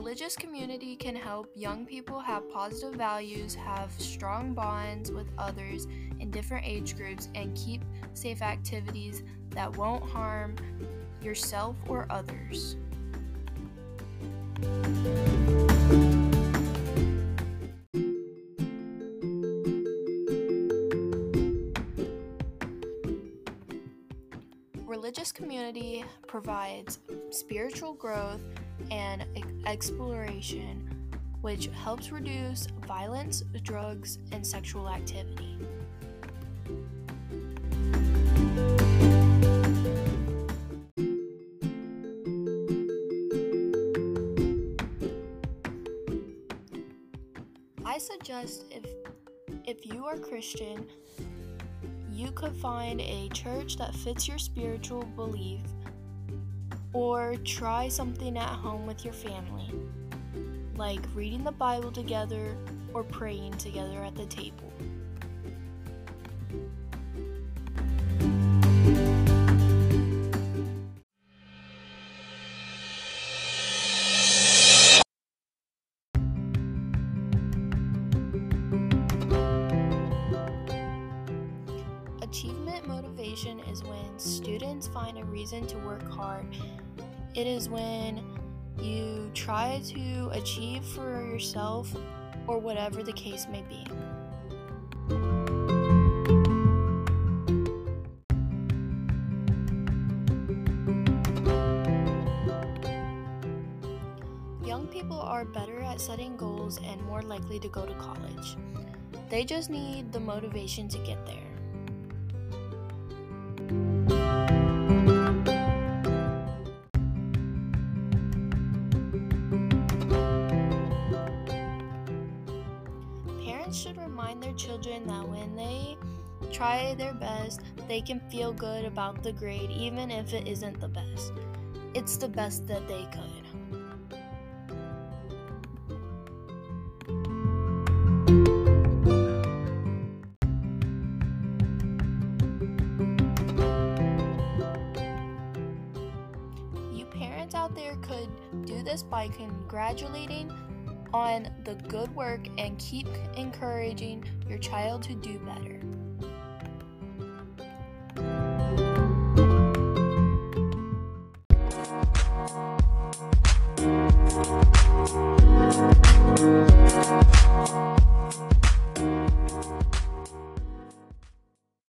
religious community can help young people have positive values, have strong bonds with others in different age groups, and keep safe activities that won't harm yourself or others. Religious community provides spiritual growth and exploration, which helps reduce violence, drugs, and sexual activity. I suggest if if you are Christian, you could find a church that fits your spiritual belief or try something at home with your family, like reading the Bible together or praying together at the table. Achievement motivation is when students find a reason to work hard. It is when you try to achieve for yourself or whatever the case may be. Young people are better at setting goals and more likely to go to college. They just need the motivation to get there. Parents should remind their children that when they try their best, they can feel good about the grade even if it isn't the best. It's the best that they could. Out there could do this by congratulating on the good work and keep encouraging your child to do better.